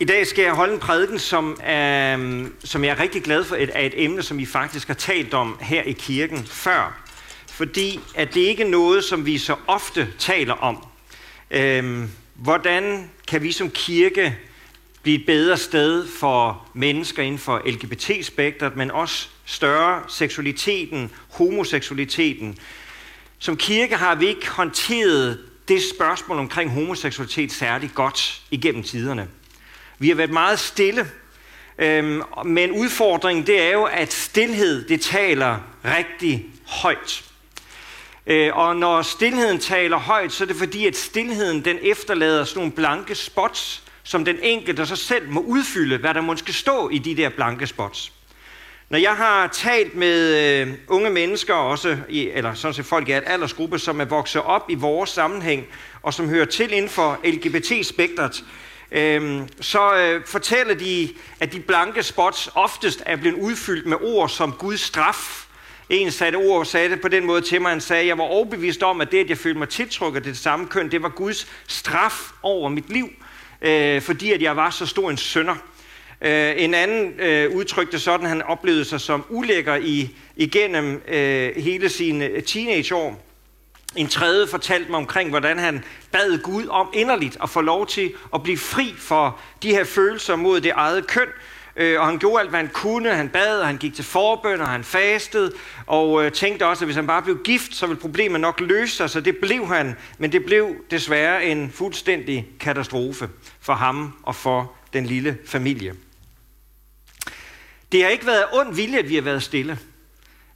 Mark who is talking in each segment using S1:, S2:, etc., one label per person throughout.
S1: I dag skal jeg holde en prædiken, som, er, som jeg er rigtig glad for, er et emne, som vi faktisk har talt om her i kirken før. Fordi at det ikke er noget, som vi så ofte taler om. Øhm, hvordan kan vi som kirke blive et bedre sted for mennesker inden for LGBT-spektret, men også større seksualiteten, homoseksualiteten. Som kirke har vi ikke håndteret det spørgsmål omkring homoseksualitet særlig godt igennem tiderne. Vi har været meget stille, øhm, men udfordringen det er jo, at stillhed det taler rigtig højt. Øh, og når stillheden taler højt, så er det fordi, at stillheden den efterlader sådan nogle blanke spots, som den enkelte så selv må udfylde, hvad der måske stå i de der blanke spots. Når jeg har talt med øh, unge mennesker, også i, eller sådan set folk i et aldersgruppe, som er vokset op i vores sammenhæng, og som hører til inden for LGBT-spektret, øh, så øh, fortæller de, at de blanke spots oftest er blevet udfyldt med ord som Guds straf. En satte ord sagde det på den måde til mig, han sagde, at jeg var overbevist om, at det, at jeg følte mig tiltrukket til det samme køn, det var Guds straf over mit liv, øh, fordi at jeg var så stor en sønder. Øh, en anden øh, udtrykte sådan, at han oplevede sig som ulækker i, igennem øh, hele sine teenageår. En tredje fortalte mig omkring, hvordan han bad Gud om inderligt at få lov til at blive fri for de her følelser mod det eget køn. Øh, og han gjorde alt, hvad han kunne. Han bad, og han gik til forbøn, og han fastede. Og øh, tænkte også, at hvis han bare blev gift, så ville problemet nok løse sig. Så det blev han. Men det blev desværre en fuldstændig katastrofe for ham og for den lille familie. Det har ikke været ond vilje, at vi har været stille.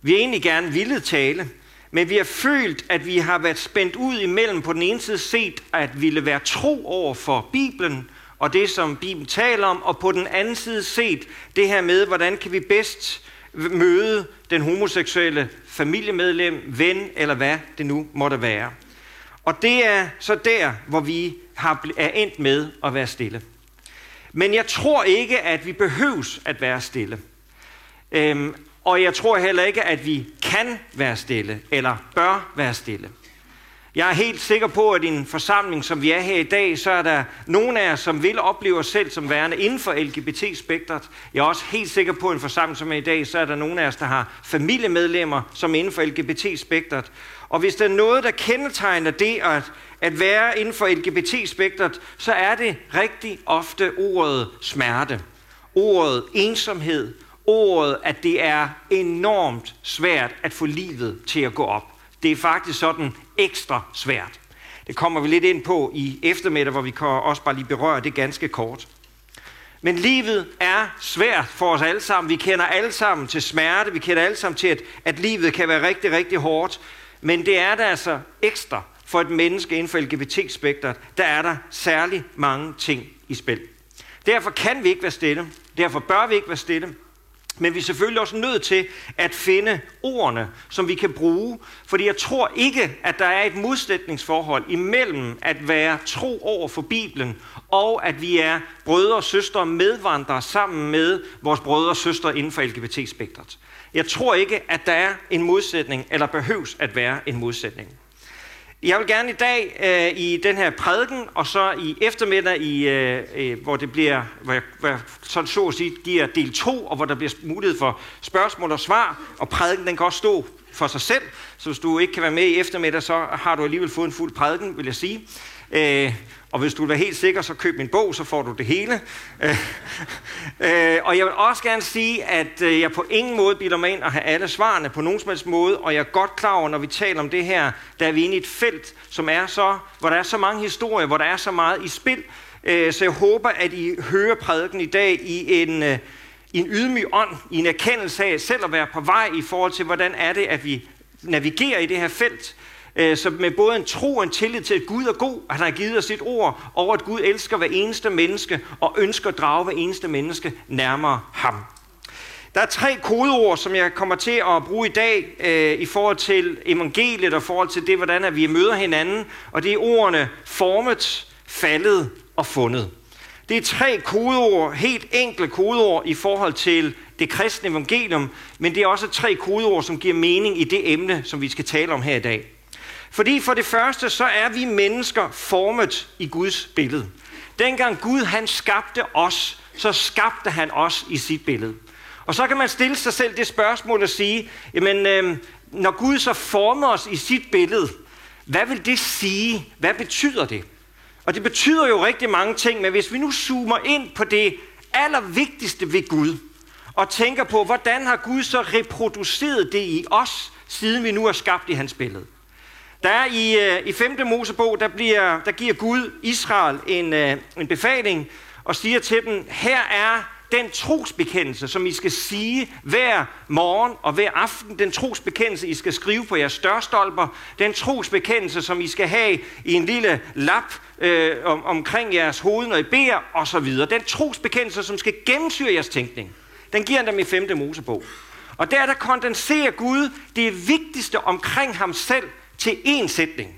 S1: Vi har egentlig gerne ville tale, men vi har følt, at vi har været spændt ud imellem på den ene side set at ville være tro over for Bibelen og det, som Bibelen taler om, og på den anden side set det her med, hvordan kan vi bedst møde den homoseksuelle familiemedlem, ven eller hvad det nu måtte være. Og det er så der, hvor vi har, er endt med at være stille. Men jeg tror ikke, at vi behøves at være stille. Øhm, og jeg tror heller ikke, at vi kan være stille, eller bør være stille. Jeg er helt sikker på, at i en forsamling, som vi er her i dag, så er der nogle af jer, som vil opleve os selv som værende inden for LGBT-spektret. Jeg er også helt sikker på, at i en forsamling, som er i dag, så er der nogle af os, der har familiemedlemmer, som er inden for LGBT-spektret. Og hvis der er noget, der kendetegner det at, at være inden for LGBT-spektret, så er det rigtig ofte ordet smerte, ordet ensomhed, ordet, at det er enormt svært at få livet til at gå op. Det er faktisk sådan ekstra svært. Det kommer vi lidt ind på i eftermiddag, hvor vi kan også bare lige berøre det ganske kort. Men livet er svært for os alle sammen. Vi kender alle sammen til smerte. Vi kender alle sammen til, at, at livet kan være rigtig, rigtig hårdt. Men det er der altså ekstra for et menneske inden for LGBT-spektret. Der er der særlig mange ting i spil. Derfor kan vi ikke være stille. Derfor bør vi ikke være stille. Men vi er selvfølgelig også nødt til at finde ordene, som vi kan bruge. Fordi jeg tror ikke, at der er et modsætningsforhold imellem at være tro over for Bibelen, og at vi er brødre og søstre medvandrere sammen med vores brødre og søstre inden for LGBT-spektret. Jeg tror ikke, at der er en modsætning, eller behøves at være en modsætning. Jeg vil gerne i dag øh, i den her prædiken, og så i eftermiddag, i, øh, øh, hvor det bliver, hvor jeg, hvor jeg sådan så at sige, giver del 2, og hvor der bliver mulighed for spørgsmål og svar, og prædiken den kan også stå for sig selv, så hvis du ikke kan være med i eftermiddag, så har du alligevel fået en fuld prædiken, vil jeg sige. Øh, og hvis du vil være helt sikker, så køb min bog, så får du det hele. Øh, øh, og jeg vil også gerne sige, at øh, jeg på ingen måde bilder mig ind at have alle svarene på nogen som helst måde, og jeg er godt klar over, når vi taler om det her, der er vi inde i et felt, som er så, hvor der er så mange historier, hvor der er så meget i spil. Øh, så jeg håber, at I hører prædiken i dag i en, øh, i en ydmyg ånd, i en erkendelse af selv at være på vej i forhold til, hvordan er det, at vi navigerer i det her felt, Øh, Øh, så med både en tro og en tillid til, at Gud er god, at han har givet os sit ord, og at Gud elsker hver eneste menneske, og ønsker at drage hver eneste menneske nærmere ham. Der er tre kodeord, som jeg kommer til at bruge i dag øh, i forhold til evangeliet og i forhold til det, hvordan at vi møder hinanden. Og det er ordene formet, faldet og fundet. Det er tre kodeord, helt enkle kodeord i forhold til det kristne evangelium, men det er også tre kodeord, som giver mening i det emne, som vi skal tale om her i dag. Fordi for det første, så er vi mennesker formet i Guds billede. Dengang Gud han skabte os, så skabte han os i sit billede. Og så kan man stille sig selv det spørgsmål og sige, jamen, øh, når Gud så former os i sit billede, hvad vil det sige? Hvad betyder det? Og det betyder jo rigtig mange ting, men hvis vi nu zoomer ind på det allervigtigste ved Gud, og tænker på, hvordan har Gud så reproduceret det i os, siden vi nu er skabt i hans billede. Der er i, øh, i 5. Mosebog, der, bliver, der giver Gud Israel en, øh, en befaling og siger til dem, her er den trosbekendelse, som I skal sige hver morgen og hver aften, den trosbekendelse, I skal skrive på jeres størstolper, den trosbekendelse, som I skal have i en lille lap øh, om, omkring jeres hoved, når I beder, og så videre. Den trosbekendelse, som skal gennemsyre jeres tænkning, den giver han dem i 5. Mosebog. Og der, der kondenserer Gud det vigtigste omkring ham selv til én sætning.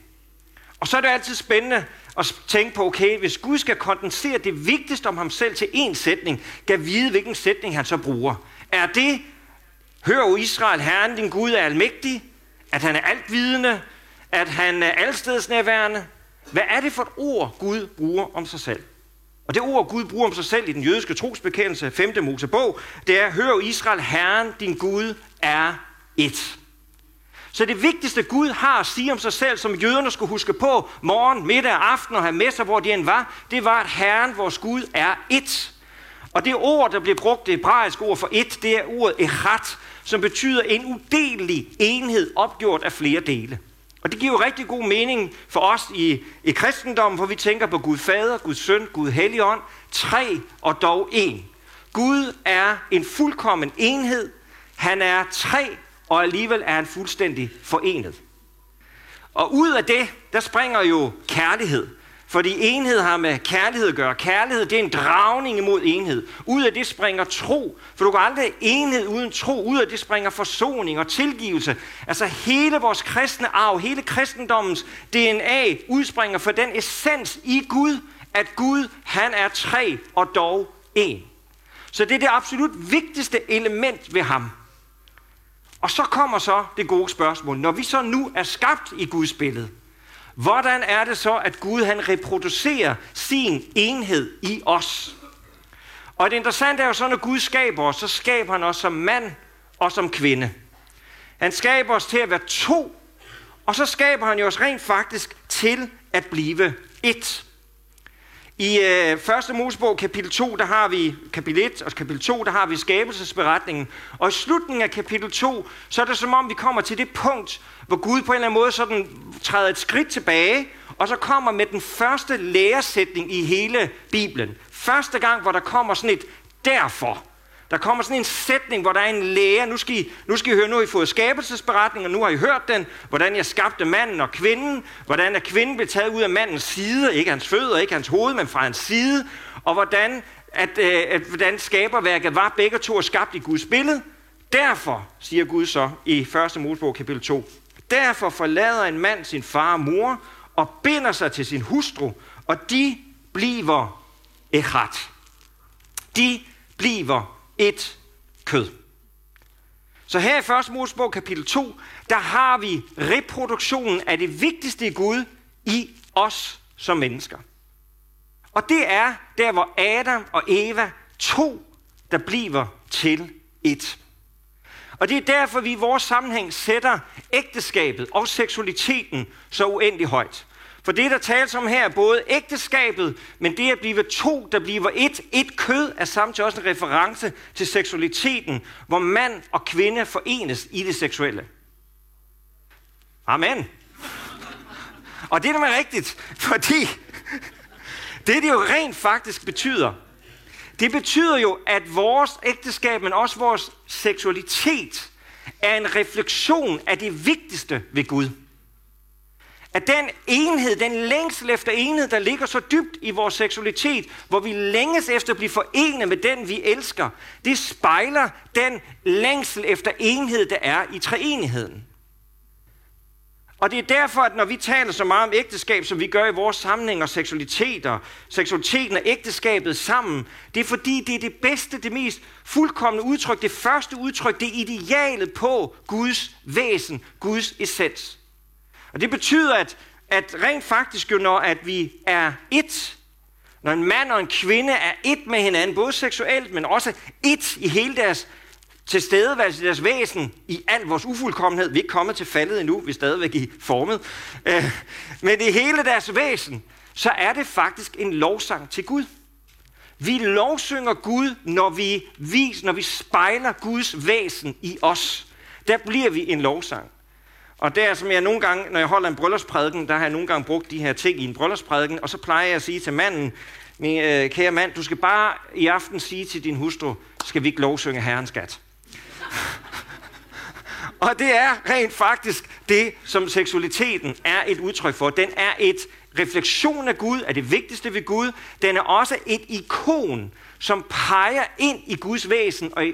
S1: Og så er det altid spændende at tænke på, okay, hvis Gud skal kondensere det vigtigste om ham selv til én sætning, kan vide, hvilken sætning han så bruger. Er det, hør o Israel, Herren din Gud er almægtig, at han er altvidende, at han er alstedsnærværende. Hvad er det for et ord, Gud bruger om sig selv? Og det ord, Gud bruger om sig selv i den jødiske trosbekendelse, 5. Mosebog, det er, hør Israel, Herren din Gud er et. Så det vigtigste Gud har at sige om sig selv, som jøderne skulle huske på morgen, middag og aften og have med sig, hvor de end var, det var, at Herren, vores Gud, er et. Og det ord, der bliver brugt, det hebraiske ord for et, det er ordet echat, som betyder en udelelig enhed opgjort af flere dele. Og det giver jo rigtig god mening for os i, i kristendommen, for vi tænker på Gud Fader, Gud Søn, Gud Helligånd, tre og dog en. Gud er en fuldkommen enhed. Han er tre og alligevel er han fuldstændig forenet. Og ud af det, der springer jo kærlighed. Fordi enhed har med kærlighed at gøre. Kærlighed, det er en dragning imod enhed. Ud af det springer tro. For du kan aldrig have enhed uden tro. Ud af det springer forsoning og tilgivelse. Altså hele vores kristne arv, hele kristendommens DNA udspringer for den essens i Gud, at Gud, han er tre og dog en. Så det er det absolut vigtigste element ved ham. Og så kommer så det gode spørgsmål. Når vi så nu er skabt i Guds billede, hvordan er det så, at Gud han reproducerer sin enhed i os? Og det interessante er jo så, når Gud skaber os, så skaber han os som mand og som kvinde. Han skaber os til at være to, og så skaber han jo os rent faktisk til at blive et. I øh, 1. Mosebog kapitel 2, der har vi kapitel 1 og kapitel 2, der har vi skabelsesberetningen. Og i slutningen af kapitel 2, så er det som om vi kommer til det punkt, hvor Gud på en eller anden måde sådan træder et skridt tilbage, og så kommer med den første læresætning i hele Bibelen. Første gang, hvor der kommer sådan et derfor. Der kommer sådan en sætning, hvor der er en læge. Nu skal I, nu skal I høre, nu har I fået skabelsesberetning, og nu har I hørt den. Hvordan jeg skabte manden og kvinden. Hvordan at kvinden blev taget ud af mandens side. Ikke hans fødder, ikke hans hoved, men fra hans side. Og hvordan, at, øh, at, hvordan skaberværket var begge to er skabt i Guds billede. Derfor, siger Gud så i 1. Mosebog kapitel 2, derfor forlader en mand sin far og mor og binder sig til sin hustru, og de bliver echat. De bliver et kød. Så her i 1. Mosebog kapitel 2, der har vi reproduktionen af det vigtigste i Gud i os som mennesker. Og det er der, hvor Adam og Eva, to, der bliver til et. Og det er derfor, vi i vores sammenhæng sætter ægteskabet og seksualiteten så uendelig højt. For det, der tales om her, er både ægteskabet, men det at blive to, der bliver et, et kød, er samtidig også en reference til seksualiteten, hvor mand og kvinde forenes i det seksuelle. Amen. Og det er nemlig rigtigt, fordi det, det jo rent faktisk betyder, det betyder jo, at vores ægteskab, men også vores seksualitet, er en refleksion af det vigtigste ved Gud. At den enhed, den længsel efter enhed, der ligger så dybt i vores seksualitet, hvor vi længes efter at blive forenet med den, vi elsker, det spejler den længsel efter enhed, der er i treenigheden. Og det er derfor, at når vi taler så meget om ægteskab, som vi gør i vores sammenhæng og seksualitet og seksualiteten og ægteskabet sammen, det er fordi, det er det bedste, det mest fuldkommende udtryk, det første udtryk, det idealet på Guds væsen, Guds essens. Og det betyder, at, at rent faktisk jo, når at vi er et, Når en mand og en kvinde er et med hinanden, både seksuelt, men også et i hele deres tilstedeværelse deres væsen, i al vores ufuldkommenhed. Vi er ikke kommet til faldet endnu, vi er stadigvæk i formet. Øh, men i hele deres væsen, så er det faktisk en lovsang til Gud. Vi lovsynger Gud, når vi, vis, når vi spejler Guds væsen i os. Der bliver vi en lovsang. Og der, som jeg nogle gange, når jeg holder en bryllupsprædiken, der har jeg nogle gange brugt de her ting i en bryllupsprædiken, og så plejer jeg at sige til manden, min øh, kære mand, du skal bare i aften sige til din hustru, skal vi ikke lovsynge Herrens skat? og det er rent faktisk det, som seksualiteten er et udtryk for. Den er et refleksion af Gud, er det vigtigste ved Gud. Den er også et ikon, som peger ind i Guds væsen og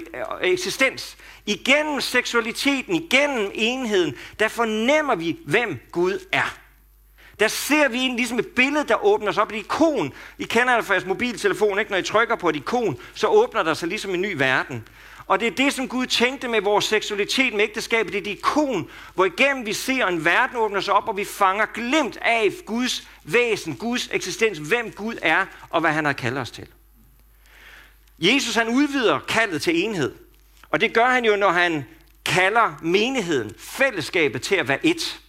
S1: eksistens. Igennem seksualiteten, igennem enheden, der fornemmer vi, hvem Gud er. Der ser vi ind ligesom et billede, der åbner sig op. Et ikon. I kender det fra jeres mobiltelefon, ikke? Når I trykker på et ikon, så åbner der sig ligesom en ny verden. Og det er det, som Gud tænkte med vores seksualitet, med ægteskabet. Det er et ikon, hvor igennem vi ser en verden åbner sig op, og vi fanger glimt af Guds væsen, Guds eksistens, hvem Gud er, og hvad han har kaldt os til. Jesus han udvider kaldet til enhed. Og det gør han jo, når han kalder menigheden, fællesskabet til at være et.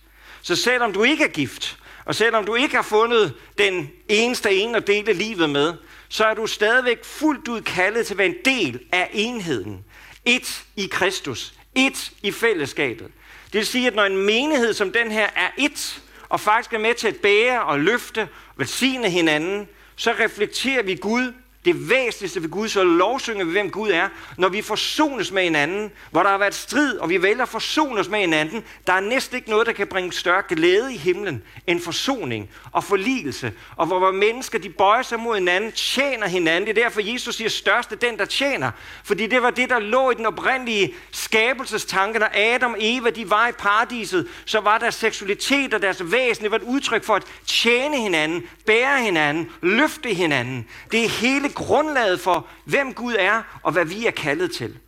S1: Så selvom du ikke er gift, og selvom du ikke har fundet den eneste ene at dele livet med, så er du stadigvæk fuldt ud kaldet til at være en del af enheden. Et i Kristus. Et i fællesskabet. Det vil sige, at når en menighed som den her er et, og faktisk er med til at bære og løfte og velsigne hinanden, så reflekterer vi Gud det væsentligste ved Gud, så lovsynger vi, hvem Gud er, når vi forsones med hinanden, hvor der har været strid, og vi vælger at forsones med hinanden. Der er næsten ikke noget, der kan bringe større glæde i himlen end forsoning og forligelse, og hvor mennesker de bøjer sig mod hinanden, tjener hinanden. Det er derfor, Jesus siger, største den, der tjener. Fordi det var det, der lå i den oprindelige skabelsestanke, når Adam og Eva de var i paradiset, så var deres seksualitet og deres væsen, det var et udtryk for at tjene hinanden, bære hinanden, løfte hinanden. Det er hele grundlaget for, hvem Gud er og hvad vi er kaldet til.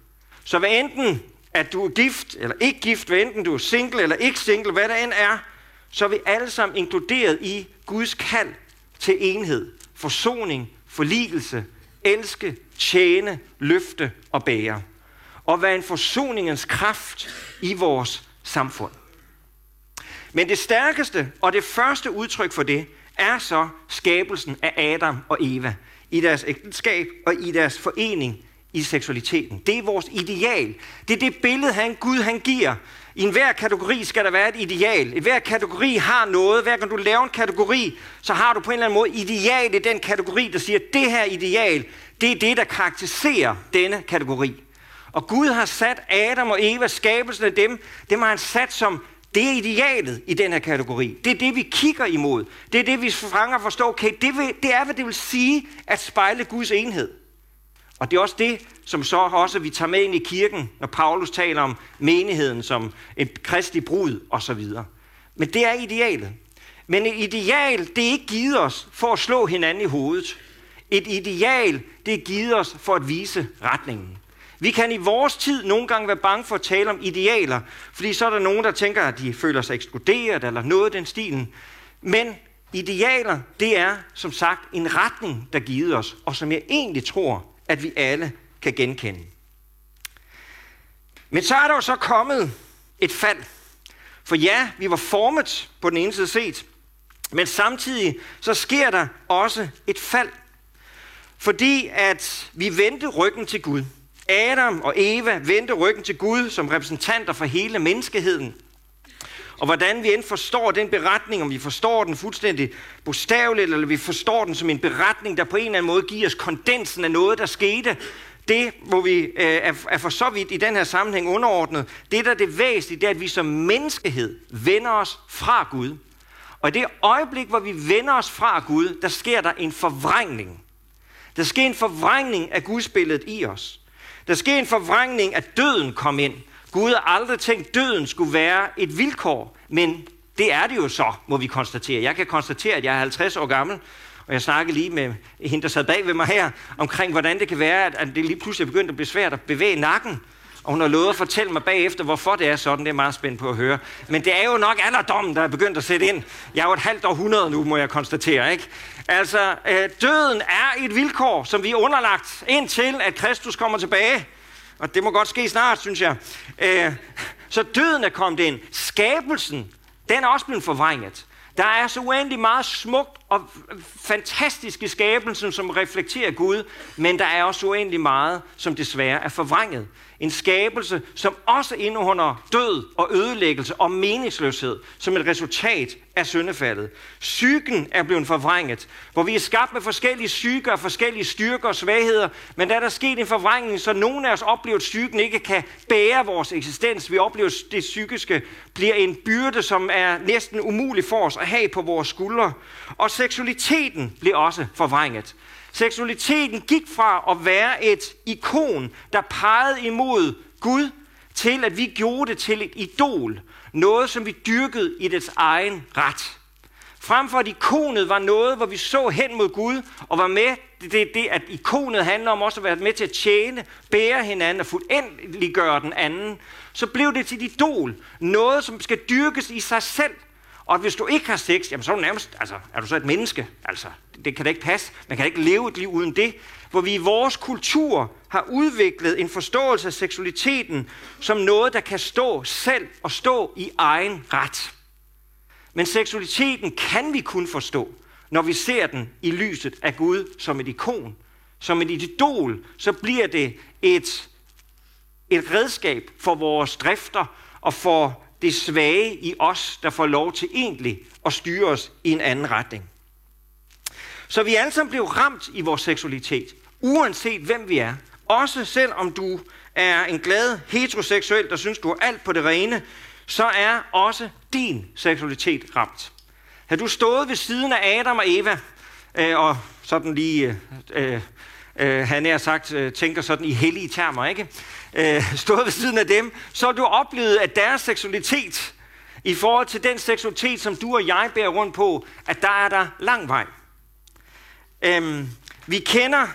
S1: Så hvad enten at du er gift eller ikke gift, hvad enten du er single eller ikke single, hvad der end er, så er vi alle sammen inkluderet i Guds kald til enhed, forsoning, forligelse, elske, tjene, løfte og bære. Og være en forsoningens kraft i vores samfund. Men det stærkeste og det første udtryk for det, er så skabelsen af Adam og Eva i deres ægteskab og i deres forening i seksualiteten. Det er vores ideal. Det er det billede, han, Gud han giver. I enhver kategori skal der være et ideal. I hver kategori har noget. Hver gang du laver en kategori, så har du på en eller anden måde ideal i den kategori, der siger, at det her ideal, det er det, der karakteriserer denne kategori. Og Gud har sat Adam og Eva, skabelsen af dem, dem har han sat som det er idealet i den her kategori. Det er det, vi kigger imod. Det er det, vi fanger og forstår. Okay, det, vil, det er, hvad det vil sige at spejle Guds enhed. Og det er også det, som så også vi tager med ind i kirken, når Paulus taler om menigheden som et kristelig brud osv. Men det er idealet. Men et ideal, det er ikke givet os for at slå hinanden i hovedet. Et ideal, det er givet os for at vise retningen. Vi kan i vores tid nogle gange være bange for at tale om idealer, fordi så er der nogen, der tænker, at de føler sig ekskluderet eller noget af den stilen. Men idealer, det er som sagt en retning, der givet os, og som jeg egentlig tror, at vi alle kan genkende. Men så er der jo så kommet et fald. For ja, vi var formet på den ene side set, men samtidig så sker der også et fald. Fordi at vi vendte ryggen til Gud. Adam og Eva vendte ryggen til Gud som repræsentanter for hele menneskeheden. Og hvordan vi end forstår den beretning, om vi forstår den fuldstændig bogstaveligt, eller vi forstår den som en beretning, der på en eller anden måde giver os kondensen af noget, der skete, det må vi øh, er, er for så vidt i den her sammenhæng underordnet. Det, der er det væsentlige, det er, at vi som menneskehed vender os fra Gud. Og i det øjeblik, hvor vi vender os fra Gud, der sker der en forvrængning. Der sker en forvrængning af Guds billede i os. Der sker en forvrængning, at døden kom ind. Gud har aldrig tænkt, at døden skulle være et vilkår, men det er det jo så, må vi konstatere. Jeg kan konstatere, at jeg er 50 år gammel, og jeg snakkede lige med hende, der sad bag ved mig her, omkring hvordan det kan være, at det lige pludselig er begyndt at blive svært at bevæge nakken. Og hun har lovet at fortælle mig bagefter, hvorfor det er sådan. Det er meget spændt på at høre. Men det er jo nok alderdommen, der er begyndt at sætte ind. Jeg er jo et halvt århundrede nu, må jeg konstatere. Ikke? Altså, øh, døden er et vilkår, som vi er underlagt, indtil at Kristus kommer tilbage. Og det må godt ske snart, synes jeg. Øh, så døden er kommet ind. Skabelsen, den er også blevet forvrænget. Der er så uendelig meget smukt og fantastisk i skabelsen, som reflekterer Gud, men der er også uendelig meget, som desværre er forvrænget. En skabelse, som også indeholder død og ødelæggelse og meningsløshed som et resultat af syndefaldet. Psyken er blevet forvrænget, hvor vi er skabt med forskellige psyker, forskellige styrker og svagheder, men der er der sket en forvrængning, så nogle af os oplever, at psyken ikke kan bære vores eksistens. Vi oplever, at det psykiske bliver en byrde, som er næsten umulig for os at have på vores skuldre. Og seksualiteten bliver også forvrænget. Seksualiteten gik fra at være et ikon, der pegede imod Gud, til at vi gjorde det til et idol. Noget, som vi dyrkede i dets egen ret. Frem for at ikonet var noget, hvor vi så hen mod Gud og var med. Det, det, det at ikonet handler om også at være med til at tjene, bære hinanden og fuldendeliggøre den anden. Så blev det til et idol. Noget, som skal dyrkes i sig selv. Og hvis du ikke har sex, jamen så er du nærmest, altså, er du så et menneske? Altså, det kan da ikke passe. Man kan ikke leve et liv uden det. Hvor vi i vores kultur har udviklet en forståelse af seksualiteten som noget, der kan stå selv og stå i egen ret. Men seksualiteten kan vi kun forstå, når vi ser den i lyset af Gud som et ikon, som et idol, så bliver det et, et redskab for vores drifter og for det svage i os, der får lov til egentlig at styre os i en anden retning. Så vi alle sammen blev ramt i vores seksualitet, uanset hvem vi er. Også selvom du er en glad heteroseksuel, der synes, du har alt på det rene, så er også din seksualitet ramt. Har du stået ved siden af Adam og Eva, øh, og sådan lige, øh, øh, øh han er sagt, øh, tænker sådan i hellige termer, ikke? Øh, stået ved siden af dem, så har du oplevet, at deres seksualitet, i forhold til den seksualitet, som du og jeg bærer rundt på, at der er der lang vej. Øhm, vi kender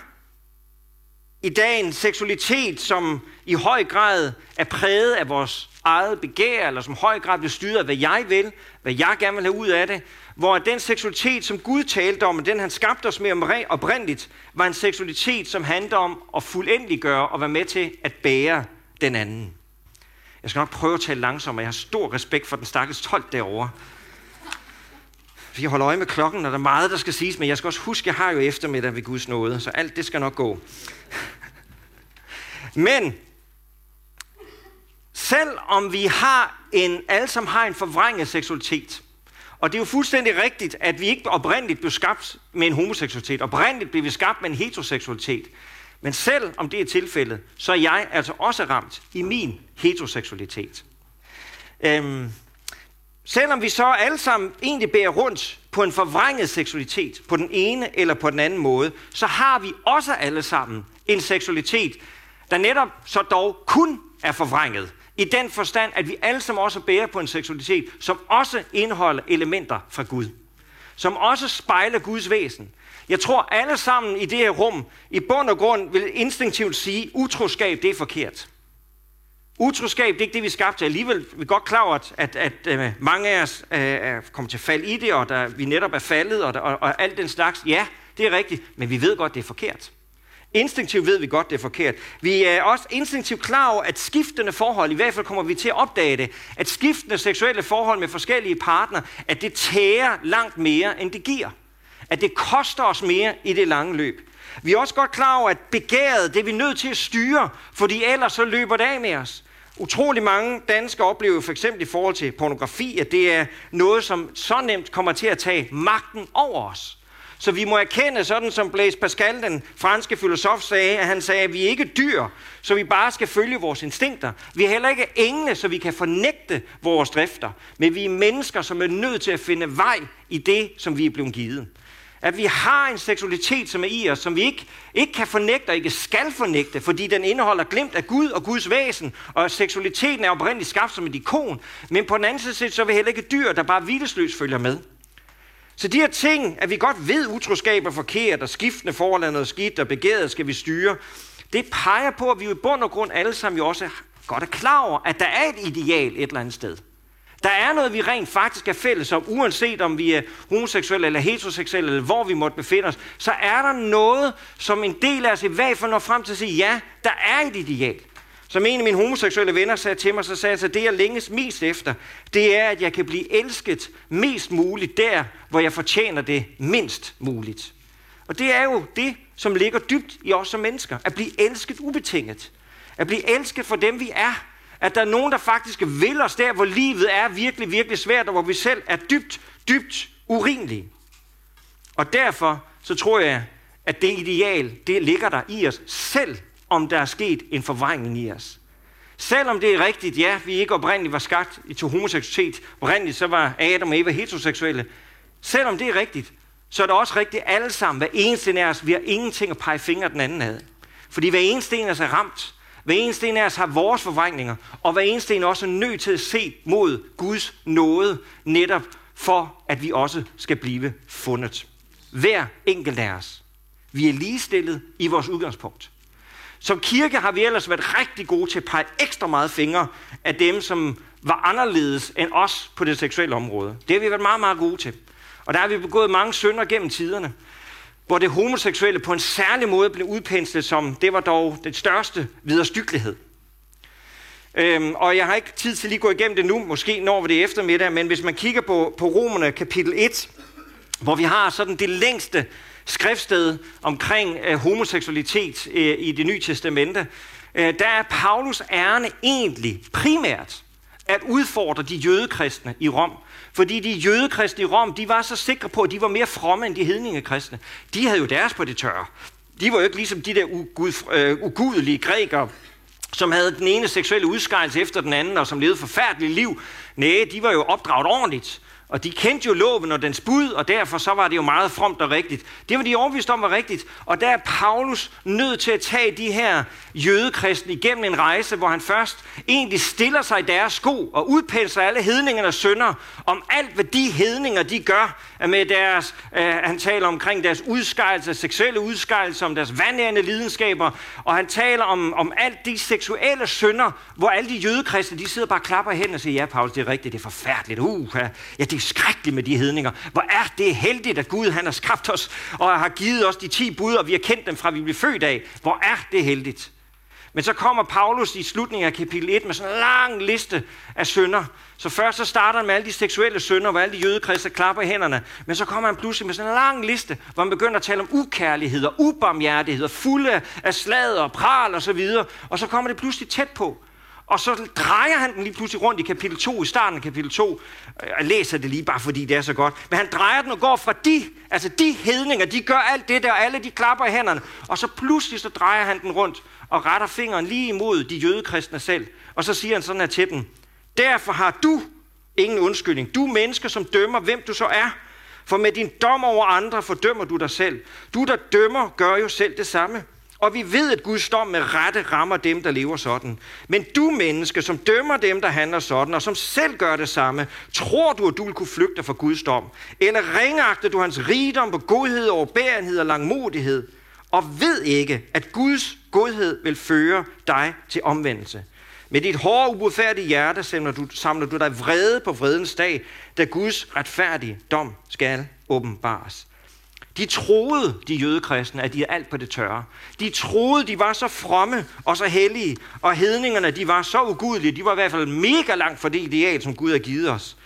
S1: i dag en seksualitet, som i høj grad er præget af vores eget begær, eller som i høj grad bliver styret af, hvad jeg vil, hvad jeg gerne vil have ud af det, hvor den seksualitet, som Gud talte om, og den han skabte os med oprindeligt, var en seksualitet, som handler om at fuldendiggøre og være med til at bære den anden. Jeg skal nok prøve at tale langsommere. Jeg har stor respekt for den stakkels tolk derovre. For jeg holder øje med klokken, og der er meget, der skal siges, men jeg skal også huske, at jeg har jo eftermiddag ved Guds nåde, så alt det skal nok gå. Men selv om vi har en, alle som har en forvrænget seksualitet, og det er jo fuldstændig rigtigt, at vi ikke oprindeligt blev skabt med en homoseksualitet. Oprindeligt blev vi skabt med en heteroseksualitet. Men selv om det er tilfældet, så er jeg altså også ramt i min heteroseksualitet. Øhm, selvom vi så alle sammen egentlig bærer rundt på en forvrænget seksualitet, på den ene eller på den anden måde, så har vi også alle sammen en seksualitet, der netop så dog kun er forvrænget. I den forstand, at vi alle sammen også bærer på en seksualitet, som også indeholder elementer fra Gud. Som også spejler Guds væsen. Jeg tror alle sammen i det her rum, i bund og grund vil instinktivt sige, utroskab det er forkert. Utroskab, det er ikke det, vi skabte skabt. Alligevel vi er godt klar over, at, at, at øh, mange af os uh, er kommet til fald i det, og der, vi netop er faldet, og, og, og alt den slags. Ja, det er rigtigt, men vi ved godt, det er forkert. Instinktivt ved vi godt, det er forkert. Vi er også instinktivt klar over, at skiftende forhold, i hvert fald kommer vi til at opdage det, at skiftende seksuelle forhold med forskellige partner, at det tærer langt mere, end det giver. At det koster os mere i det lange løb. Vi er også godt klar over, at begæret, det er vi nødt til at styre, fordi ellers så løber det af med os. Utrolig mange danskere oplever for eksempel i forhold til pornografi, at det er noget, som så nemt kommer til at tage magten over os. Så vi må erkende, sådan som Blaise Pascal, den franske filosof, sagde, at han sagde, at vi er ikke dyr, så vi bare skal følge vores instinkter. Vi er heller ikke engle, så vi kan fornægte vores drifter. Men vi er mennesker, som er nødt til at finde vej i det, som vi er blevet givet. At vi har en seksualitet, som er i os, som vi ikke, ikke kan fornægte og ikke skal fornægte, fordi den indeholder glemt af Gud og Guds væsen, og seksualiteten er oprindeligt skabt som et ikon. Men på den anden side, så er vi heller ikke dyr, der bare hvilesløst følger med. Så de her ting, at vi godt ved, utroskab er forkert, og skiftende forhold er noget skidt, og begæret skal vi styre, det peger på, at vi i bund og grund alle sammen jo også godt er klar over, at der er et ideal et eller andet sted. Der er noget, vi rent faktisk er fælles om, uanset om vi er homoseksuelle eller heteroseksuelle, eller hvor vi måtte befinde os, så er der noget, som en del af os i hvert fald når frem til at sige, ja, der er et ideal. Som en af mine homoseksuelle venner sagde til mig, så sagde han, at det jeg længes mest efter, det er, at jeg kan blive elsket mest muligt der, hvor jeg fortjener det mindst muligt. Og det er jo det, som ligger dybt i os som mennesker. At blive elsket ubetinget. At blive elsket for dem, vi er. At der er nogen, der faktisk vil os der, hvor livet er virkelig, virkelig svært, og hvor vi selv er dybt, dybt urimelige. Og derfor så tror jeg, at det ideal, det ligger der i os, selv om der er sket en forvrængning i os. Selvom det er rigtigt, ja, vi ikke oprindeligt var skabt i to homoseksualitet, oprindeligt så var Adam og Eva heteroseksuelle. Selvom det er rigtigt, så er det også rigtigt alle sammen, hver eneste af os, vi har ingenting at pege fingre den anden ad. Fordi hver eneste en af os er ramt. Hver eneste en af os har vores forvrængninger, og hver eneste en også er nødt til at se mod Guds nåde, netop for at vi også skal blive fundet. Hver enkelt af os. Vi er ligestillet i vores udgangspunkt. Som kirke har vi ellers været rigtig gode til at pege ekstra meget fingre af dem, som var anderledes end os på det seksuelle område. Det har vi været meget, meget gode til. Og der har vi begået mange synder gennem tiderne, hvor det homoseksuelle på en særlig måde blev udpenslet som, det var dog den største viderstykkelighed. Øhm, og jeg har ikke tid til lige at gå igennem det nu, måske når vi det eftermiddag, men hvis man kigger på, på Romerne kapitel 1, hvor vi har sådan det længste skriftsted omkring øh, homoseksualitet øh, i det nye testamente, øh, der er Paulus ærne egentlig primært at udfordre de jødekristne i Rom. Fordi de jødekristne i Rom, de var så sikre på, at de var mere fromme end de hedningekristne. De havde jo deres på det tørre. De var jo ikke ligesom de der ugud, øh, ugudelige grækere, som havde den ene seksuelle udskejelse efter den anden, og som levede forfærdeligt liv. Nej, de var jo opdraget ordentligt. Og de kendte jo loven og dens bud, og derfor så var det jo meget fromt og rigtigt. Det var de overbevist om var rigtigt. Og der er Paulus nødt til at tage de her jødekristne igennem en rejse, hvor han først egentlig stiller sig i deres sko og udpenser alle hedningernes sønder om alt, hvad de hedninger de gør med deres, øh, han taler omkring deres udskejelse, seksuelle udskejelse, om deres vandærende lidenskaber, og han taler om, om alt de seksuelle sønder, hvor alle de jødekristne, de sidder bare og klapper hen og siger, ja, Paulus, det er rigtigt, det er forfærdeligt, uh, ja, det er skrækkeligt med de hedninger. Hvor er det heldigt, at Gud han har skabt os, og har givet os de ti bud, og vi har kendt dem fra vi blev født af. Hvor er det heldigt. Men så kommer Paulus i slutningen af kapitel 1 med sådan en lang liste af synder. Så først så starter han med alle de seksuelle synder, hvor alle de jødekristne klapper i hænderne. Men så kommer han pludselig med sådan en lang liste, hvor han begynder at tale om ukærlighed og ubarmhjertighed, og fulde af slader og pral og så videre. Og så kommer det pludselig tæt på. Og så drejer han den lige pludselig rundt i kapitel 2, i starten af kapitel 2. Jeg læser det lige bare, fordi det er så godt. Men han drejer den og går fra de, altså de hedninger, de gør alt det der, og alle de klapper i hænderne. Og så pludselig så drejer han den rundt og retter fingeren lige imod de jødekristne selv. Og så siger han sådan her til dem. Derfor har du ingen undskyldning. Du mennesker, som dømmer, hvem du så er. For med din dom over andre fordømmer du dig selv. Du, der dømmer, gør jo selv det samme. Og vi ved, at Guds dom med rette rammer dem, der lever sådan. Men du menneske, som dømmer dem, der handler sådan, og som selv gør det samme, tror du, at du vil kunne flygte fra Guds dom? Eller ringagter du hans rigdom på godhed, overbærenhed og langmodighed? Og ved ikke, at Guds godhed vil føre dig til omvendelse. Med dit hårde, ubudfærdige hjerte samler du, samler du dig vrede på vredens dag, da Guds retfærdige dom skal åbenbares. De troede, de jødekristne, at de er alt på det tørre. De troede, de var så fromme og så hellige, og hedningerne, de var så ugudelige. De var i hvert fald mega langt fra det ideal, som Gud har givet os.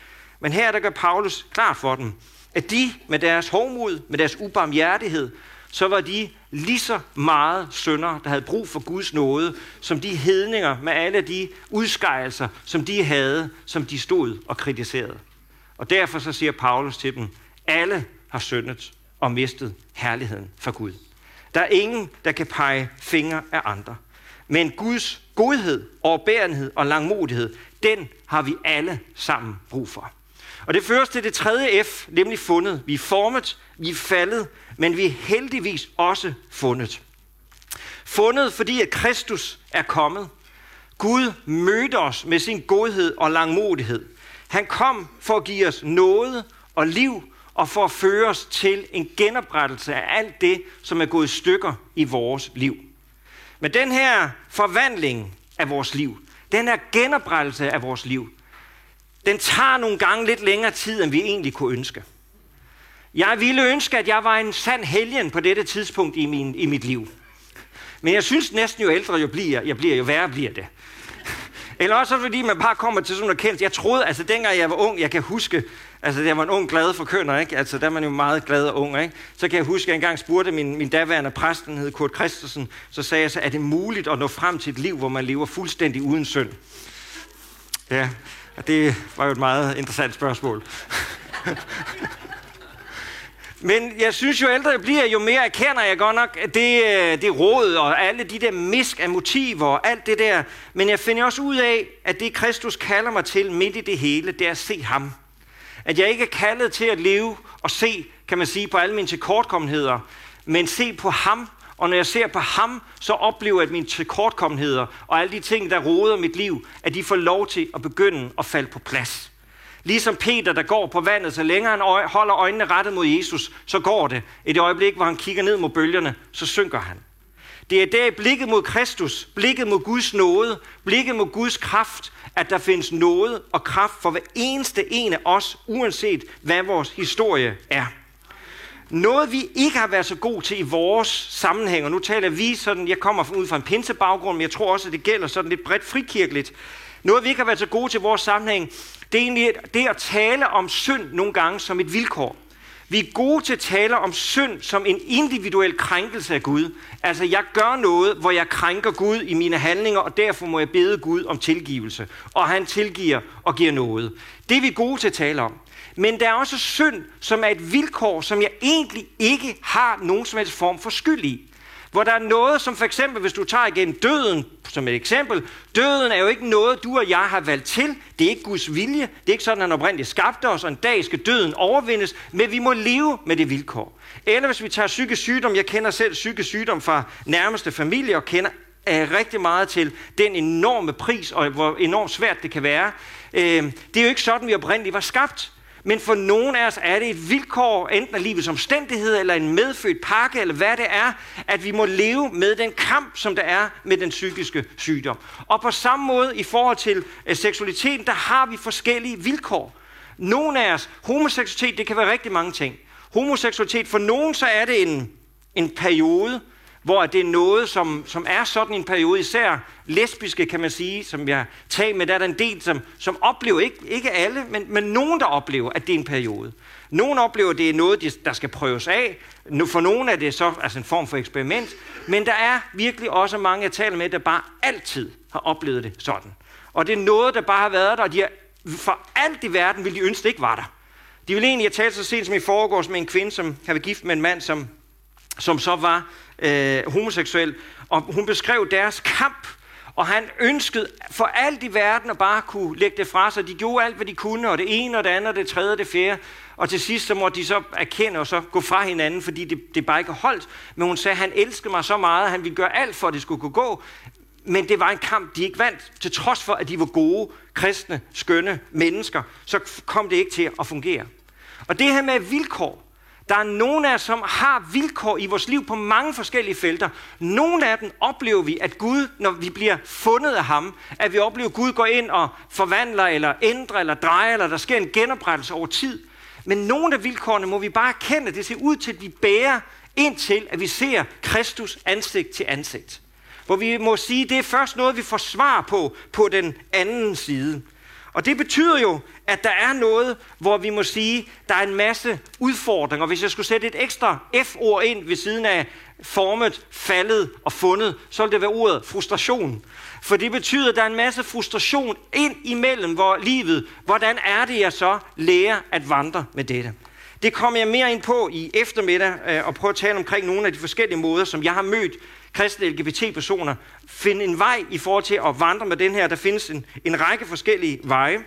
S1: Men her der gør Paulus klar for dem, at de med deres hovmod, med deres ubarmhjertighed, så var de lige så meget sønder, der havde brug for Guds nåde, som de hedninger med alle de udskejelser, som de havde, som de stod og kritiserede. Og derfor så siger Paulus til dem, alle har syndet og mistet herligheden for Gud. Der er ingen, der kan pege fingre af andre. Men Guds godhed, overbærenhed og langmodighed, den har vi alle sammen brug for. Og det fører til det tredje F, nemlig fundet. Vi er formet, vi er faldet, men vi er heldigvis også fundet. Fundet, fordi at Kristus er kommet. Gud mødte os med sin godhed og langmodighed. Han kom for at give os noget og liv og for at føre os til en genoprettelse af alt det, som er gået i stykker i vores liv. Men den her forvandling af vores liv, den her genoprettelse af vores liv, den tager nogle gange lidt længere tid, end vi egentlig kunne ønske. Jeg ville ønske, at jeg var en sand helgen på dette tidspunkt i, min, i mit liv. Men jeg synes næsten, jo ældre jeg bliver, jeg bliver, jo værre bliver det. Eller også fordi man bare kommer til sådan en erkendelse. Jeg troede, altså dengang jeg var ung, jeg kan huske, altså jeg var en ung glad forkønner, ikke? Altså der er man jo meget glad og ung, ikke? Så kan jeg huske, at jeg engang spurgte min, min daværende præst, den hed Kurt Christensen, så sagde jeg så, er det muligt at nå frem til et liv, hvor man lever fuldstændig uden synd? Ja, og det var jo et meget interessant spørgsmål. Men jeg synes, jo ældre jeg bliver, jo mere erkender jeg godt nok det, øh, det råd og alle de der misk af motiver og alt det der. Men jeg finder også ud af, at det Kristus kalder mig til midt i det hele, det er at se ham. At jeg ikke er kaldet til at leve og se, kan man sige, på alle mine tilkortkommenheder, men se på ham. Og når jeg ser på ham, så oplever jeg, at mine tilkortkommenheder og alle de ting, der råder mit liv, at de får lov til at begynde at falde på plads. Ligesom Peter, der går på vandet, så længe han holder øjnene rettet mod Jesus, så går det. I det øjeblik, hvor han kigger ned mod bølgerne, så synker han. Det er der blikket mod Kristus, blikket mod Guds nåde, blikket mod Guds kraft, at der findes nåde og kraft for hver eneste en af os, uanset hvad vores historie er. Noget vi ikke har været så god til i vores sammenhæng, og nu taler vi sådan, jeg kommer ud fra en pinsebaggrund, men jeg tror også, at det gælder sådan lidt bredt frikirkeligt. Noget vi ikke har været så gode til i vores sammenhæng, det er egentlig det at tale om synd nogle gange som et vilkår. Vi er gode til at tale om synd som en individuel krænkelse af Gud. Altså, jeg gør noget, hvor jeg krænker Gud i mine handlinger, og derfor må jeg bede Gud om tilgivelse. Og han tilgiver og giver noget. Det er vi gode til at tale om. Men der er også synd, som er et vilkår, som jeg egentlig ikke har nogen som helst form for skyld i. Hvor der er noget, som for eksempel, hvis du tager igen døden som et eksempel. Døden er jo ikke noget, du og jeg har valgt til. Det er ikke Guds vilje. Det er ikke sådan, han oprindeligt skabte os, og en dag skal døden overvindes. Men vi må leve med det vilkår. Eller hvis vi tager psykisk sygdom. Jeg kender selv psykisk sygdom fra nærmeste familie, og kender er rigtig meget til den enorme pris, og hvor enormt svært det kan være. Øh, det er jo ikke sådan, vi oprindeligt var skabt. Men for nogen af os er det et vilkår, enten af livets omstændighed, eller en medfødt pakke, eller hvad det er, at vi må leve med den kamp, som der er med den psykiske sygdom. Og på samme måde i forhold til øh, seksualiteten, der har vi forskellige vilkår. Nogle af os, homoseksualitet, det kan være rigtig mange ting. Homoseksualitet, for nogen så er det en, en periode, hvor det er noget, som, som er sådan en periode, især lesbiske, kan man sige, som jeg tager med, der er der en del, som, som oplever, ikke, ikke alle, men, men nogen, der oplever, at det er en periode. Nogen oplever, at det er noget, der skal prøves af. For nogen er det så altså en form for eksperiment. Men der er virkelig også mange, jeg taler med, der bare altid har oplevet det sådan. Og det er noget, der bare har været der, og de har, for alt i verden ville de ønske, det ikke var der. De vil egentlig, jeg talte så sent som i foregårs med en kvinde, som har været gift med en mand, som, som så var øh, homoseksuel, og hun beskrev deres kamp, og han ønskede for alt i verden at bare kunne lægge det fra sig. De gjorde alt, hvad de kunne, og det ene, og det andet, og det tredje, og det fjerde. Og til sidst så måtte de så erkende og så gå fra hinanden, fordi det, det bare ikke holdt. Men hun sagde, at han elskede mig så meget, at han ville gøre alt for, at det skulle kunne gå. Men det var en kamp, de ikke vandt. Til trods for, at de var gode, kristne, skønne mennesker, så kom det ikke til at fungere. Og det her med vilkår, der er nogle af os, som har vilkår i vores liv på mange forskellige felter. Nogle af dem oplever vi, at Gud, når vi bliver fundet af ham, at vi oplever, at Gud går ind og forvandler, eller ændrer, eller drejer, eller der sker en genoprettelse over tid. Men nogle af vilkårene må vi bare erkende, det ser ud til, at vi bærer indtil, at vi ser Kristus ansigt til ansigt. Hvor vi må sige, at det er først noget, vi får svar på, på den anden side. Og det betyder jo, at der er noget, hvor vi må sige, der er en masse udfordringer. Hvis jeg skulle sætte et ekstra F-ord ind ved siden af formet, faldet og fundet, så ville det være ordet frustration. For det betyder, at der er en masse frustration ind imellem hvor livet. Hvordan er det, jeg så lærer at vandre med dette? Det kommer jeg mere ind på i eftermiddag øh, og prøve at tale omkring nogle af de forskellige måder, som jeg har mødt kristne LGBT-personer finde en vej i forhold til at vandre med den her. Der findes en, en række forskellige veje.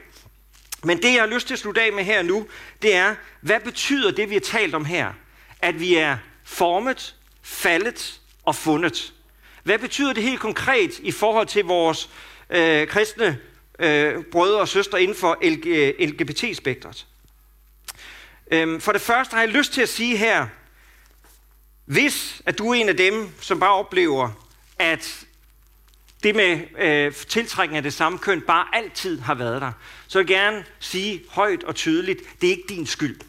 S1: Men det, jeg har lyst til at slutte af med her nu, det er, hvad betyder det, vi har talt om her? At vi er formet, faldet og fundet. Hvad betyder det helt konkret i forhold til vores øh, kristne øh, brødre og søstre inden for LGBT-spektret? Øhm, for det første har jeg lyst til at sige her, hvis at du er en af dem, som bare oplever, at det med øh, tiltrækning af det samme køn bare altid har været der, så vil jeg gerne sige højt og tydeligt, det er ikke din skyld.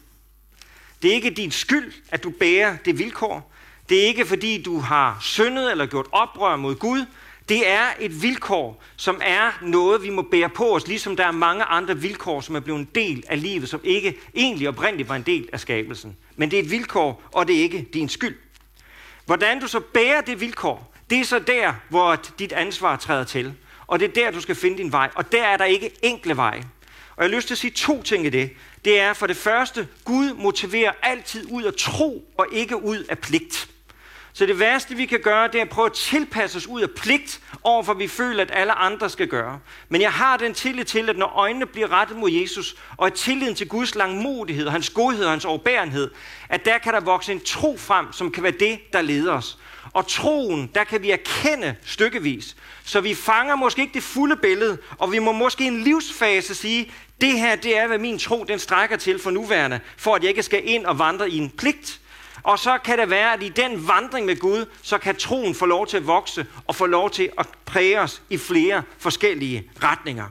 S1: Det er ikke din skyld, at du bærer det vilkår. Det er ikke fordi, du har syndet eller gjort oprør mod Gud. Det er et vilkår, som er noget, vi må bære på os, ligesom der er mange andre vilkår, som er blevet en del af livet, som ikke egentlig oprindeligt var en del af skabelsen. Men det er et vilkår, og det er ikke din skyld. Hvordan du så bærer det vilkår, det er så der, hvor dit ansvar træder til. Og det er der, du skal finde din vej. Og der er der ikke enkle veje. Og jeg har lyst til at sige to ting i det. Det er for det første, Gud motiverer altid ud af tro og ikke ud af pligt. Så det værste, vi kan gøre, det er at prøve at tilpasse os ud af pligt, overfor vi føler, at alle andre skal gøre. Men jeg har den tillid til, at når øjnene bliver rettet mod Jesus, og at tilliden til Guds langmodighed, hans godhed og hans overbærenhed, at der kan der vokse en tro frem, som kan være det, der leder os. Og troen, der kan vi erkende stykkevis. Så vi fanger måske ikke det fulde billede, og vi må måske i en livsfase sige, det her, det er, hvad min tro, den strækker til for nuværende, for at jeg ikke skal ind og vandre i en pligt. Og så kan det være, at i den vandring med Gud, så kan troen få lov til at vokse og få lov til at præge os i flere forskellige retninger.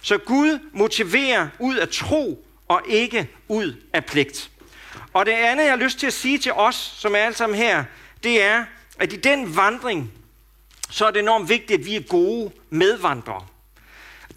S1: Så Gud motiverer ud af tro og ikke ud af pligt. Og det andet, jeg har lyst til at sige til os, som er alle sammen her, det er, at i den vandring, så er det enormt vigtigt, at vi er gode medvandrere.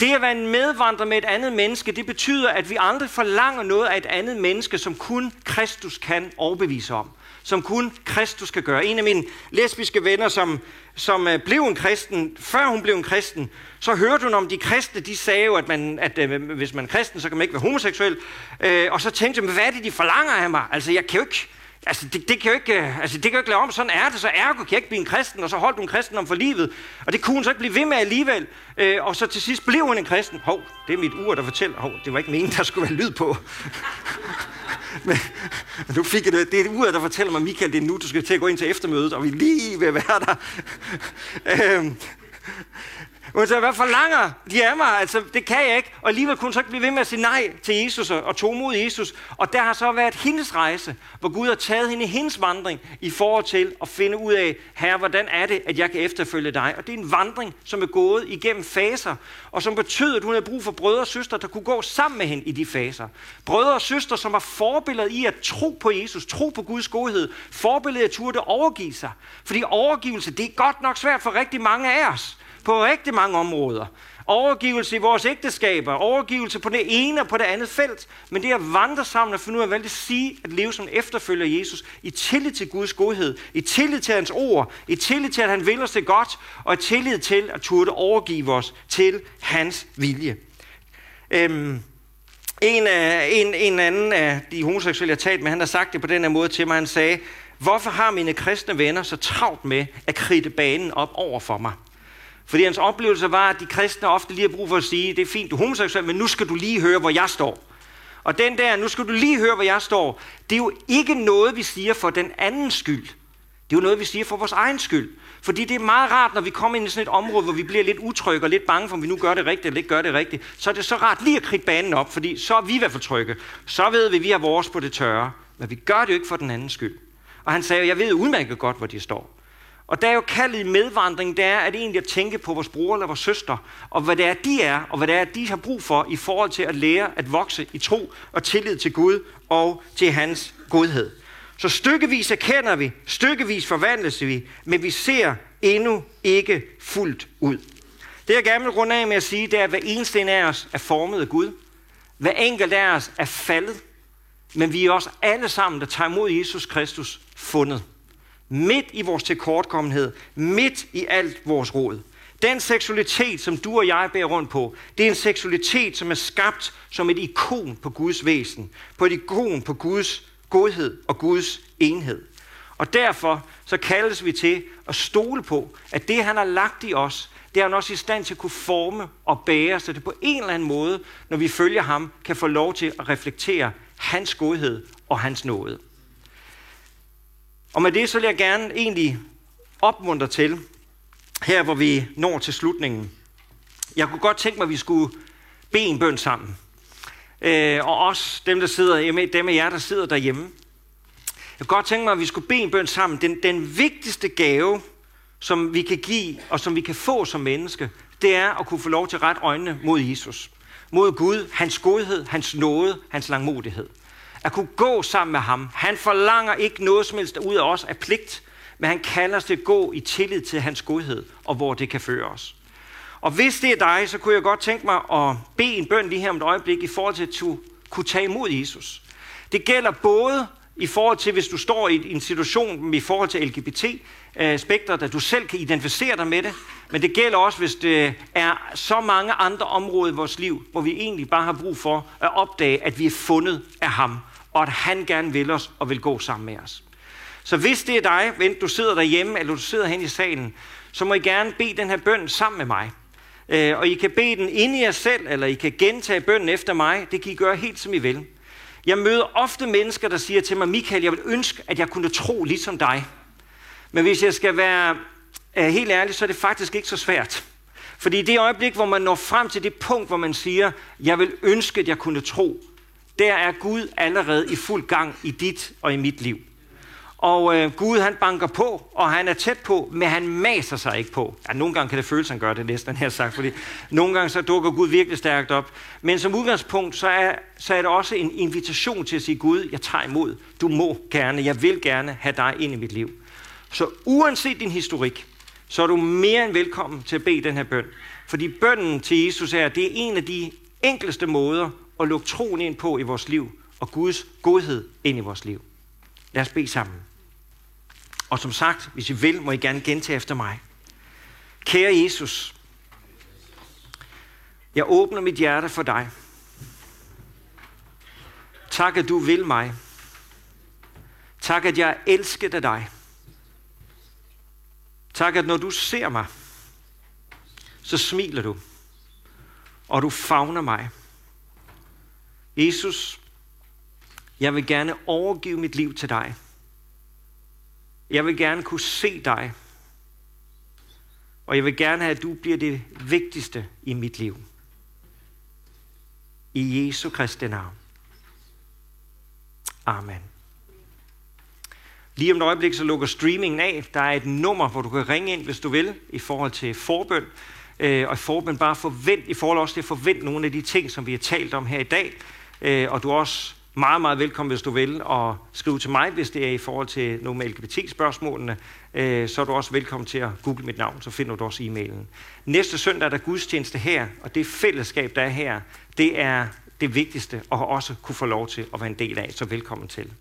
S1: Det at være en medvandrer med et andet menneske, det betyder, at vi aldrig forlanger noget af et andet menneske, som kun Kristus kan overbevise om. Som kun Kristus kan gøre. En af mine lesbiske venner, som, som øh, blev en kristen, før hun blev en kristen, så hørte hun om de kristne, de sagde jo, at, man, at øh, hvis man er kristen, så kan man ikke være homoseksuel. Øh, og så tænkte jeg, hvad er det, de forlanger af mig? Altså, jeg kan jo ikke, Altså, det, det, kan jo ikke, øh, altså, det kan jo ikke lave om, sådan er det, så ergo kan jeg ikke blive en kristen, og så holdt hun kristen om for livet. Og det kunne hun så ikke blive ved med alligevel. Øh, og så til sidst blev hun en kristen. Hov, det er mit ur, der fortæller. Hov, det var ikke meningen, der skulle være lyd på. men, men nu fik jeg det. Det er uret, der fortæller mig, Michael, det er nu, du skal til at gå ind til eftermødet, og vi lige vil være der. øh, og så, hvad forlanger de af mig? Altså, det kan jeg ikke. Og alligevel kunne hun så ikke blive ved med at sige nej til Jesus og tog mod Jesus. Og der har så været hendes rejse, hvor Gud har taget hende i hendes vandring i forhold til at finde ud af, herre, hvordan er det, at jeg kan efterfølge dig? Og det er en vandring, som er gået igennem faser, og som betyder, at hun har brug for brødre og søstre, der kunne gå sammen med hende i de faser. Brødre og søstre, som var forbilledet i at tro på Jesus, tro på Guds godhed, forbilledet at turde overgive sig. Fordi overgivelse, det er godt nok svært for rigtig mange af os på rigtig mange områder. Overgivelse i vores ægteskaber, overgivelse på det ene og på det andet felt. Men det at vandre sammen og finde ud af, hvad det sige at leve som efterfølger Jesus, i tillid til Guds godhed, i tillid til hans ord, i tillid til, at han vil os det godt, og i tillid til at turde overgive os til hans vilje. Øhm, en, af, en, en anden af de homoseksuelle, jeg har talt med, han har sagt det på den her måde til mig. Han sagde, hvorfor har mine kristne venner så travlt med at kridte banen op over for mig? Fordi hans oplevelse var, at de kristne ofte lige har brug for at sige, det er fint, du er homoseksuel, men nu skal du lige høre, hvor jeg står. Og den der, nu skal du lige høre, hvor jeg står, det er jo ikke noget, vi siger for den andens skyld. Det er jo noget, vi siger for vores egen skyld. Fordi det er meget rart, når vi kommer ind i sådan et område, hvor vi bliver lidt utrygge og lidt bange for, om vi nu gør det rigtigt eller ikke gør det rigtigt. Så er det så rart lige at kridte banen op, fordi så er vi i hvert fald trygge. Så ved vi, at vi har vores på det tørre. Men vi gør det jo ikke for den andens skyld. Og han sagde, jeg ved udmærket godt, hvor de står. Og der er jo kaldet i medvandring, det er at egentlig at tænke på vores bror eller vores søster, og hvad det er, de er, og hvad det er, de har brug for i forhold til at lære at vokse i tro og tillid til Gud og til hans godhed. Så stykkevis erkender vi, stykkevis forvandles vi, men vi ser endnu ikke fuldt ud. Det jeg gerne vil runde af med at sige, det er, at hver eneste en af os er formet af Gud. Hver enkelt af os er faldet, men vi er også alle sammen, der tager imod Jesus Kristus, fundet midt i vores tilkortkommenhed, midt i alt vores råd. Den seksualitet, som du og jeg bærer rundt på, det er en seksualitet, som er skabt som et ikon på Guds væsen, på et ikon på Guds godhed og Guds enhed. Og derfor så kaldes vi til at stole på, at det, han har lagt i os, det er han også i stand til at kunne forme og bære, så det på en eller anden måde, når vi følger ham, kan få lov til at reflektere hans godhed og hans nåde. Og med det så vil jeg gerne egentlig opmuntre til, her hvor vi når til slutningen. Jeg kunne godt tænke mig, at vi skulle bede en bøn sammen. Øh, og også dem, der sidder dem af jer, der sidder derhjemme. Jeg kunne godt tænke mig, at vi skulle bede en bøn sammen. Den, den vigtigste gave, som vi kan give, og som vi kan få som menneske, det er at kunne få lov til at rette øjnene mod Jesus. Mod Gud, hans godhed, hans nåde, hans langmodighed. At kunne gå sammen med ham. Han forlanger ikke noget som helst ud af os af pligt, men han kalder os til at gå i tillid til hans godhed, og hvor det kan føre os. Og hvis det er dig, så kunne jeg godt tænke mig at bede en bøn lige her om et øjeblik i forhold til at kunne tage imod Jesus. Det gælder både i forhold til, hvis du står i en situation i forhold til LGBT-spektret, at du selv kan identificere dig med det, men det gælder også, hvis det er så mange andre områder i vores liv, hvor vi egentlig bare har brug for at opdage, at vi er fundet af ham, og at han gerne vil os og vil gå sammen med os. Så hvis det er dig, enten du sidder derhjemme, eller du sidder hen i salen, så må I gerne bede den her bøn sammen med mig. Øh, og I kan bede den inde i jer selv, eller I kan gentage bønnen efter mig. Det kan I gøre helt som I vil. Jeg møder ofte mennesker, der siger til mig, Michael, jeg vil ønske, at jeg kunne tro ligesom dig. Men hvis jeg skal være øh, helt ærlig, så er det faktisk ikke så svært. Fordi i det øjeblik, hvor man når frem til det punkt, hvor man siger, jeg vil ønske, at jeg kunne tro, der er Gud allerede i fuld gang i dit og i mit liv. Og øh, Gud han banker på, og han er tæt på, men han maser sig ikke på. Ja, nogle gange kan det føles, at han gør det næsten her sagt, fordi nogle gange så dukker Gud virkelig stærkt op. Men som udgangspunkt, så er, så er det også en invitation til at sige, Gud, jeg tager imod. Du må gerne, jeg vil gerne have dig ind i mit liv. Så uanset din historik, så er du mere end velkommen til at bede den her bøn. Fordi bønnen til Jesus er, det er en af de enkleste måder at lukke troen ind på i vores liv, og Guds godhed ind i vores liv. Lad os bede sammen. Og som sagt, hvis I vil, må I gerne gentage efter mig. Kære Jesus, jeg åbner mit hjerte for dig. Tak, at du vil mig. Tak, at jeg er elsket af dig. Tak, at når du ser mig, så smiler du, og du favner mig. Jesus, jeg vil gerne overgive mit liv til dig. Jeg vil gerne kunne se dig. Og jeg vil gerne have, at du bliver det vigtigste i mit liv. I Jesu Kristi navn. Amen. Lige om et øjeblik, så lukker streamingen af. Der er et nummer, hvor du kan ringe ind, hvis du vil, i forhold til forbøn. Øh, og og forbøn bare forvent, i forhold også til at forvente nogle af de ting, som vi har talt om her i dag. Øh, og du også meget, meget velkommen, hvis du vil, og skrive til mig, hvis det er i forhold til nogle med LGBT-spørgsmålene. Øh, så er du også velkommen til at google mit navn, så finder du også e-mailen. Næste søndag er der gudstjeneste her, og det fællesskab, der er her, det er det vigtigste, og også kunne få lov til at være en del af, så velkommen til.